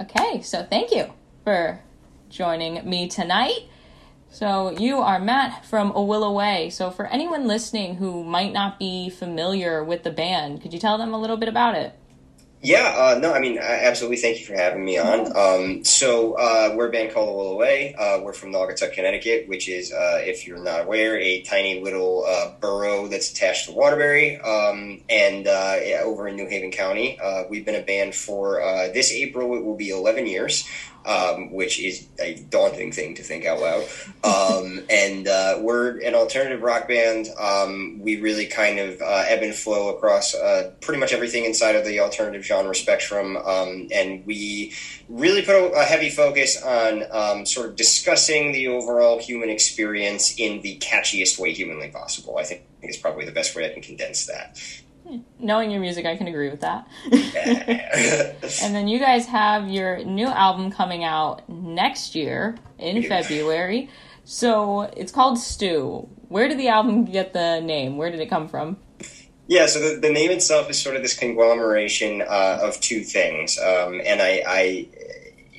Okay, so thank you for joining me tonight. So, you are Matt from A Will Away. So, for anyone listening who might not be familiar with the band, could you tell them a little bit about it? Yeah, uh, no, I mean, absolutely. Thank you for having me on. Um, so, uh, we're a band called A Will Away. Uh, we're from Naugatuck, Connecticut, which is, uh, if you're not aware, a tiny little uh, borough that's attached to Waterbury um, and uh, yeah, over in New Haven County. we've been a band for this April, it will be 11 years um, which is a daunting thing to think out loud. Um, and uh, we're an alternative rock band. Um, we really kind of uh, ebb and flow across uh, pretty much everything inside of the alternative genre spectrum. Um, and we really put a, a heavy focus on um, sort of discussing the overall human experience in the catchiest way humanly possible. I think is probably the best way I can condense that knowing your music, I can agree with that. and then you guys have your new album coming out next year in February. So it's called Stew. Where did the album get the name? Where did it come from? Yeah, so the, the name itself is sort of this conglomeration uh, of two things, um, and I, I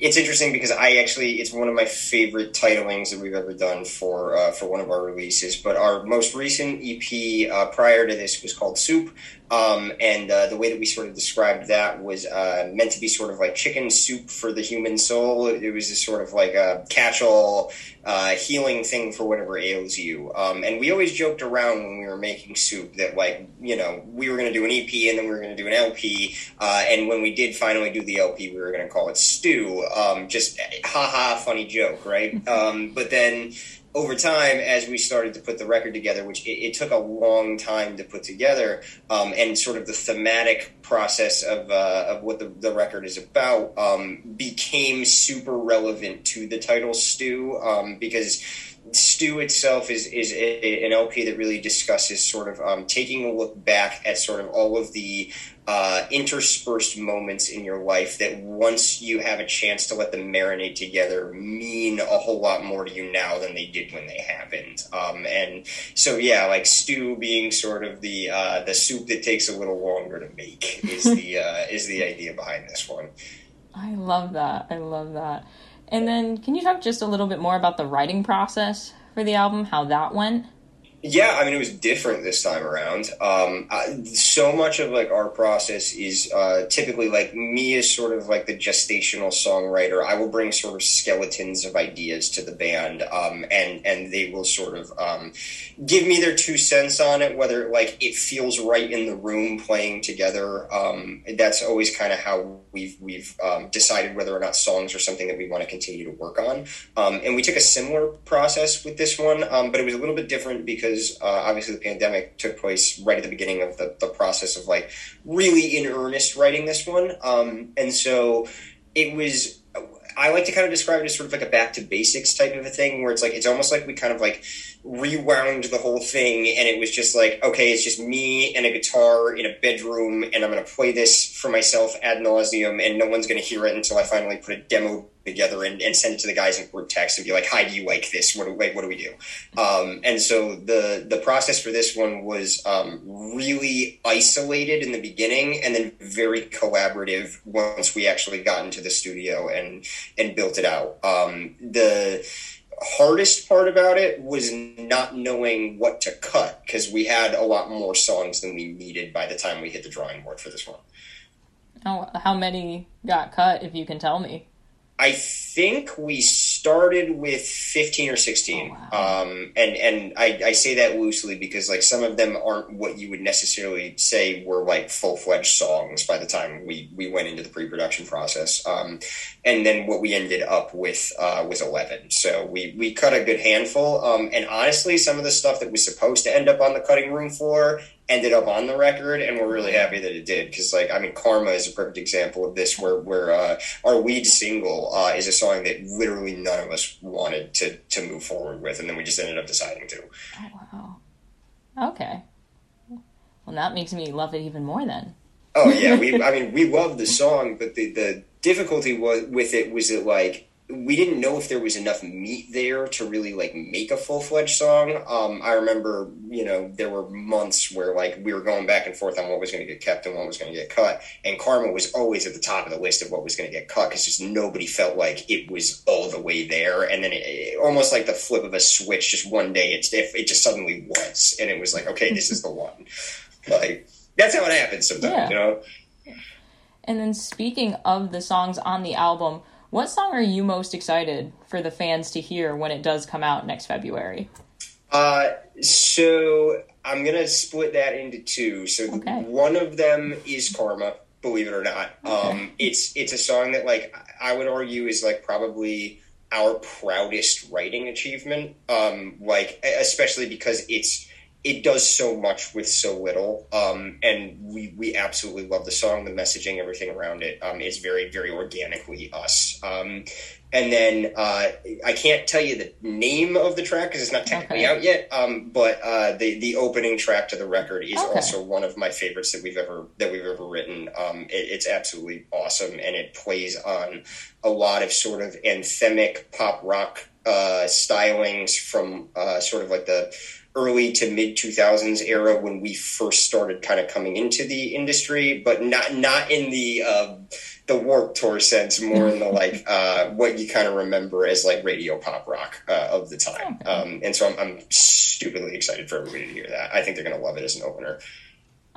it's interesting because I actually it's one of my favorite titlings that we've ever done for uh, for one of our releases. But our most recent EP uh, prior to this was called Soup, um, and uh, the way that we sort of described that was uh, meant to be sort of like chicken soup for the human soul. It was a sort of like a catch-all uh, healing thing for whatever ails you. Um, and we always joked around when we were making soup that like you know we were going to do an EP and then we were going to do an LP. Uh, and when we did finally do the LP, we were going to call it Stew. Um, just haha, funny joke, right? Um, but then over time, as we started to put the record together, which it, it took a long time to put together, um, and sort of the thematic process of, uh, of what the, the, record is about um, became super relevant to the title Stew um, because Stew itself is is a, an LP that really discusses sort of um, taking a look back at sort of all of the uh, interspersed moments in your life that once you have a chance to let them marinate together mean a whole lot more to you now than they did when they happened. Um, and so, yeah, like stew being sort of the uh, the soup that takes a little longer to make is the uh, is the idea behind this one. I love that. I love that. And then, can you talk just a little bit more about the writing process for the album? How that went? Yeah, I mean, it was different this time around. Um, I, so much of like our process is uh, typically like me as sort of like the gestational songwriter. I will bring sort of skeletons of ideas to the band, um, and and they will sort of um, give me their two cents on it, whether like it feels right in the room playing together. Um, that's always kind of how we've we've um, decided whether or not songs are something that we want to continue to work on. Um, and we took a similar process with this one, but it was a little bit different because because uh, obviously the pandemic took place right at the beginning of the, the process of like really in earnest writing this one. Um, and so it was, I like to kind of describe it as sort of like a back to basics type of a thing where it's like, it's almost like we kind of like rewound the whole thing and it was just like okay it's just me and a guitar in a bedroom and i'm going to play this for myself ad nauseum and no one's going to hear it until i finally put a demo together and, and send it to the guys in group text and be like hi do you like this? What do, like, what do we do? Um, and so the the process for this one was um, really isolated in the beginning and then very collaborative once we actually got into the studio and and built it out um, the hardest part about it was not knowing what to cut because we had a lot more songs than we needed by the time we hit the drawing board for this one. Oh, how many got cut, if you can tell me? I think we started with 15 or 16. Oh, wow. um, and and I, I, say that loosely because like some of them aren't what you would necessarily say were like full fledged songs by the time we, we went into the pre production process. Um, and then what we ended up with uh, was 11. So we, we cut a good handful. Um, and honestly, some of the stuff that was supposed to end up on the cutting room floor ended up on the record, and we're really happy that it did because, like, I mean, "Karma" is a perfect example of this, where where uh, our lead single uh, is a song that literally none of us wanted to to move forward with, and then we just ended up deciding to. Oh wow! Okay, well, that makes me love it even more then. Oh yeah, we I mean we love the song, but the the difficulty was with it was that like we didn't know if there was enough meat there to really like make a full fledged song. Um, I remember, you know, there were months where like we were going back and forth on what was going to get kept and what was going to get cut, and Karma was always at the top of the list of what was going to get cut because just nobody felt like it was all the way there, and then it, it, almost like the flip of a switch, just one day it's it, it just suddenly was, and it was like, okay, this is the one. Like that's how it happens sometimes, yeah. you know. And then speaking of the songs on the album what song are you most excited for the fans to hear when it does come out next February? Uh, so I'm gonna split that into two. So okay. one of them is Karma, believe it or not. Okay. Um, it's it's a song that like I would argue is like probably our proudest writing achievement. Um, like especially because it's it does so much with so little. Um, and we, we absolutely love the song, the messaging, everything around it um, is very, very organically us. Um, and then uh, I can't tell you the name of the track because it's not technically okay. out yet. Um, but uh, the the opening track to the record is okay. also one of my favorites that we've ever that we've ever written. Um, it, it's absolutely awesome, and it plays on a lot of sort of anthemic pop rock uh, stylings from uh, sort of like the early to mid 2000s era when we first started kind of coming into the industry, but not not in the uh, the Warped Tour sense, more in the like uh, what you kind of remember as like radio pop rock uh, of the time. Um, and so I'm, I'm stupidly excited for everybody to hear that. I think they're going to love it as an opener.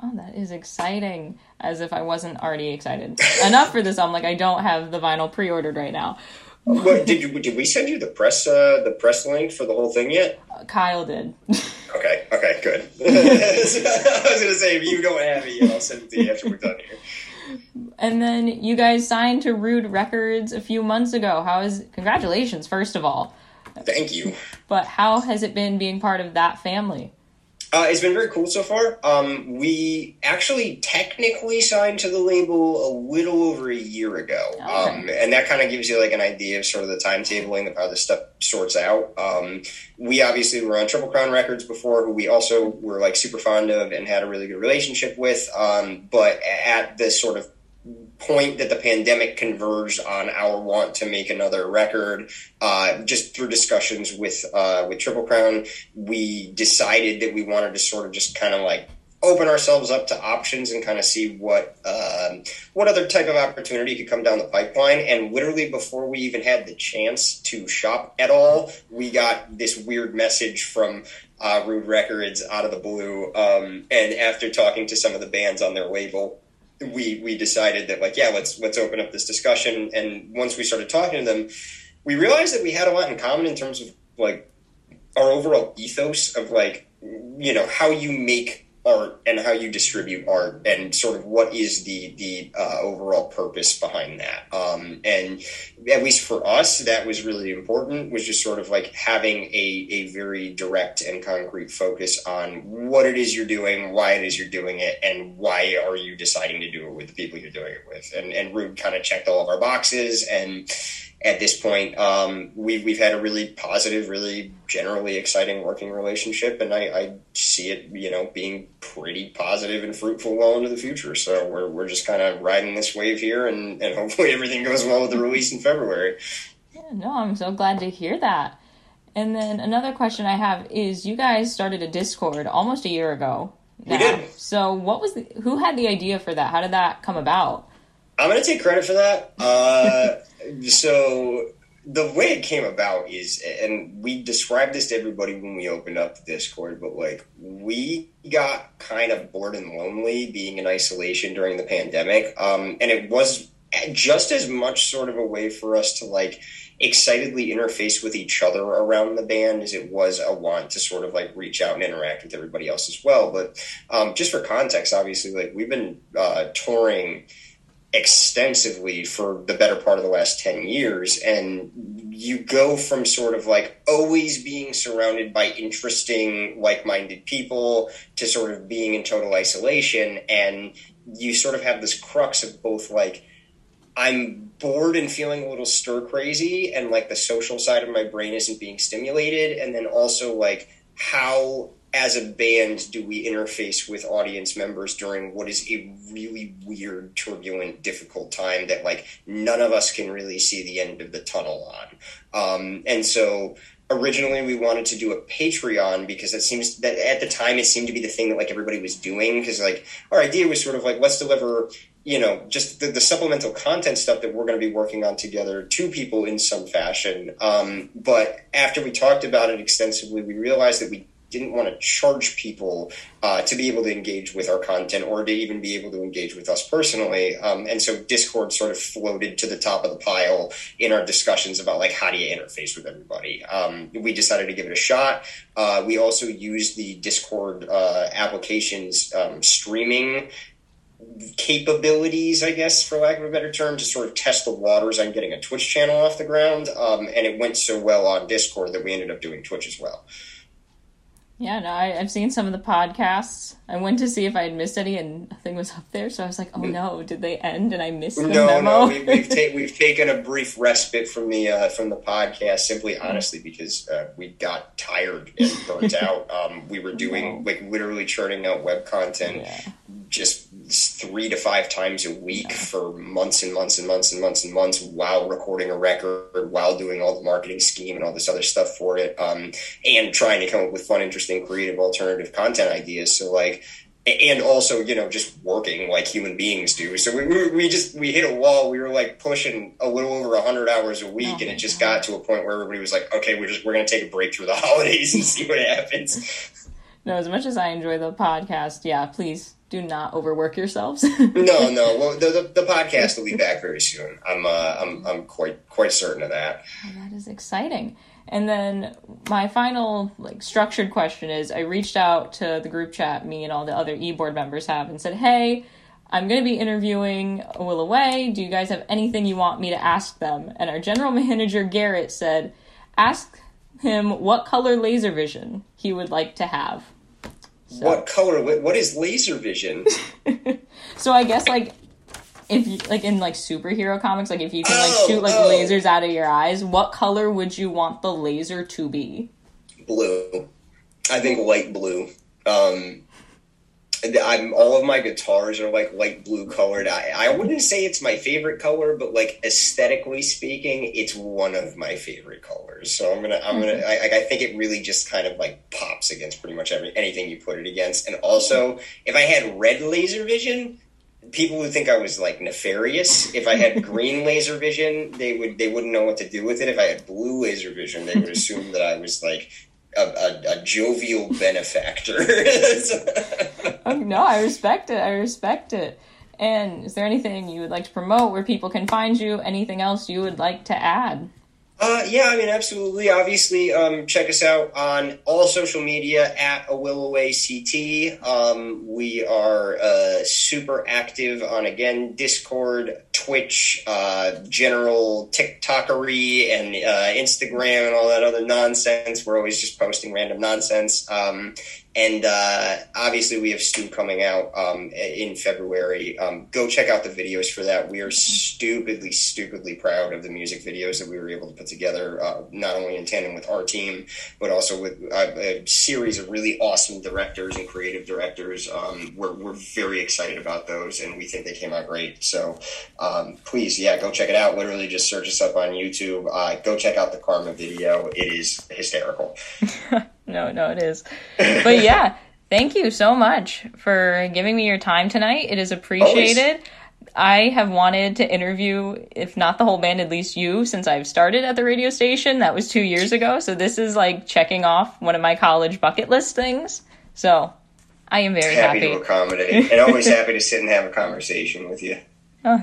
Oh, that is exciting! As if I wasn't already excited enough for this. I'm like, I don't have the vinyl pre-ordered right now. What, did you did we send you the press uh, the press link for the whole thing yet? Kyle did. okay, okay, good. I was gonna say if you don't have it yet, I'll send it to you after we're done here. And then you guys signed to Rude Records a few months ago. How is congratulations, first of all. Thank you. But how has it been being part of that family? Uh, it's been very cool so far. Um, we actually technically signed to the label a little over a year ago, okay. um, and that kind of gives you like an idea of sort of the timetabling of how this stuff sorts out. Um, we obviously were on Triple Crown Records before, who we also were like super fond of and had a really good relationship with. Um, but at this sort of point that the pandemic converged on our want to make another record. Uh, just through discussions with uh, with Triple Crown, we decided that we wanted to sort of just kind of like open ourselves up to options and kind of see what um, what other type of opportunity could come down the pipeline. And literally before we even had the chance to shop at all, we got this weird message from uh, Rude Records out of the blue. Um, and after talking to some of the bands on their label, we we decided that like yeah let's let's open up this discussion. And once we started talking to them we realized that we had a lot in common in terms of like our overall ethos of like you know how you make art and how you distribute art and sort of what is the the uh, overall purpose behind that. Um, and at least for us that was really important was just sort of like having a, a very direct and concrete focus on what it is you're doing why it is you're doing it and why are you deciding to do it with the people you're doing it with. And and Rude kind of checked all of our boxes and at this point, um, we've we've had a really positive, really generally exciting working relationship, and I, I, see it, you know, being pretty positive and fruitful well into the future. So we're we're just kind of riding this wave here, and and hopefully everything goes well with the release in February. Yeah, no, I'm so glad to hear that. And then another question I have is, you guys started a Discord almost a year ago. Now. We did. So what was the, who had the idea for that? How did that come about? I'm going to take credit for that. Uh, so the way it came about is, and we described this to everybody when we opened up the Discord, but like we got kind of bored and lonely being in isolation during the pandemic. Um, and it was just as much sort of a way for us to like excitedly interface with each other around the band as it was a want to sort of like reach out and interact with everybody else as well. But um, just for context, obviously, like we've been uh, touring extensively for the better part of the last 10 years and you go from sort of like always being surrounded by interesting like-minded people to sort of being in total isolation and you sort of have this crux of both like I'm bored and feeling a little stir crazy and like the social side of my brain isn't being stimulated and then also like how as a band do we interface with audience members during what is a really weird, turbulent, difficult time that like none of us can really see the end of the tunnel on. Um, and so originally we wanted to do a Patreon because it seems that at the time it seemed to be the thing that like everybody was doing because like our idea was sort of like let's deliver you know just the, the supplemental content stuff that we're going to be working on together to people in some fashion um, but after we talked about it extensively we realized that we didn't want to charge people uh, to be able to engage with our content or to even be able to engage with us personally. Um, and so Discord sort of floated to the top of the pile in our discussions about like how do you interface with everybody. Um, we decided to give it a shot. Uh, we also used the Discord uh, application's um, streaming capabilities, I guess, for lack of a better term, to sort of test the waters on getting a Twitch channel off the ground. Um, and it went so well on Discord that we ended up doing Twitch as well. Yeah, no, I, have seen some of the podcasts. I went to see if I had missed any, and nothing was up there. So I was like, "Oh no, did they end?" And I missed the no, memo. No, we, we've, ta- we've taken a brief respite from the uh, from the podcast, simply honestly because uh, we got tired and burnt out. Um, we were doing like literally churning out web content, yeah. just three to five times a week for months and months and months and months and months while recording a record, while doing all the marketing scheme and all this other stuff for it, um, and trying to come up with fun, interesting, creative, alternative content ideas. So like, and also you know just working like human beings do. So we we just we hit a wall. We were like pushing a little over hundred hours a week, oh, and it just God. got to a point where everybody was like, okay, we're just we're gonna take a break through the holidays and see what happens. No, as much as I enjoy the podcast, yeah, please do not overwork yourselves. no, no. Well, the, the, the, podcast will be back very soon. I'm uh, I'm I'm quite quite certain of that. Oh, that is exciting. And then my final like structured question is: I reached out to the group chat me and all the other e board members have and said, "Hey, I'm going to be interviewing Will Away. Do you guys have anything you want me to ask them?" And our general manager Garrett said, "Ask him what color laser vision he would like to have." So. What color? What is laser vision? so I guess like if you like in like superhero comics, like if you can like oh, shoot like oh. lasers out of your eyes, what color would you want the laser to be? Blue. I think light blue. Um, I'm all of my guitars are like light blue colored. I, I wouldn't say it's my favorite color, but like aesthetically speaking, it's one of my favorite colors. So I'm gonna I'm gonna mm-hmm. I, I think it really just kind of like pops against pretty much every anything you put it against. And also, if I had red laser vision, people would think I was like nefarious. If I had green laser vision, they would they wouldn't know what to do with it. If I had blue laser vision, they would assume that I was like a, a, a jovial benefactor. oh, no, I respect it. I respect it. And is there anything you would like to promote where people can find you? Anything else you would like to add? Uh, yeah, I mean, absolutely. Obviously, um, check us out on all social media at a will away ct. Um, we are uh, super active on again Discord, Twitch, uh, general TikTokery, and uh, Instagram, and all that other nonsense. We're always just posting random nonsense. Um, and uh, obviously, we have Stew coming out um, in February. Um, go check out the videos for that. We are stupidly, stupidly proud of the music videos that we were able to put together, uh, not only in tandem with our team, but also with uh, a series of really awesome directors and creative directors. Um, we're, we're very excited about those, and we think they came out great. So um, please, yeah, go check it out. Literally, just search us up on YouTube. Uh, go check out the Karma video. It is hysterical. no, no, it is. But yeah, thank you so much for giving me your time tonight. It is appreciated. Always. I have wanted to interview, if not the whole band, at least you, since I've started at the radio station. That was two years ago. So this is like checking off one of my college bucket list things. So I am very happy, happy. to accommodate, and always happy to sit and have a conversation with you.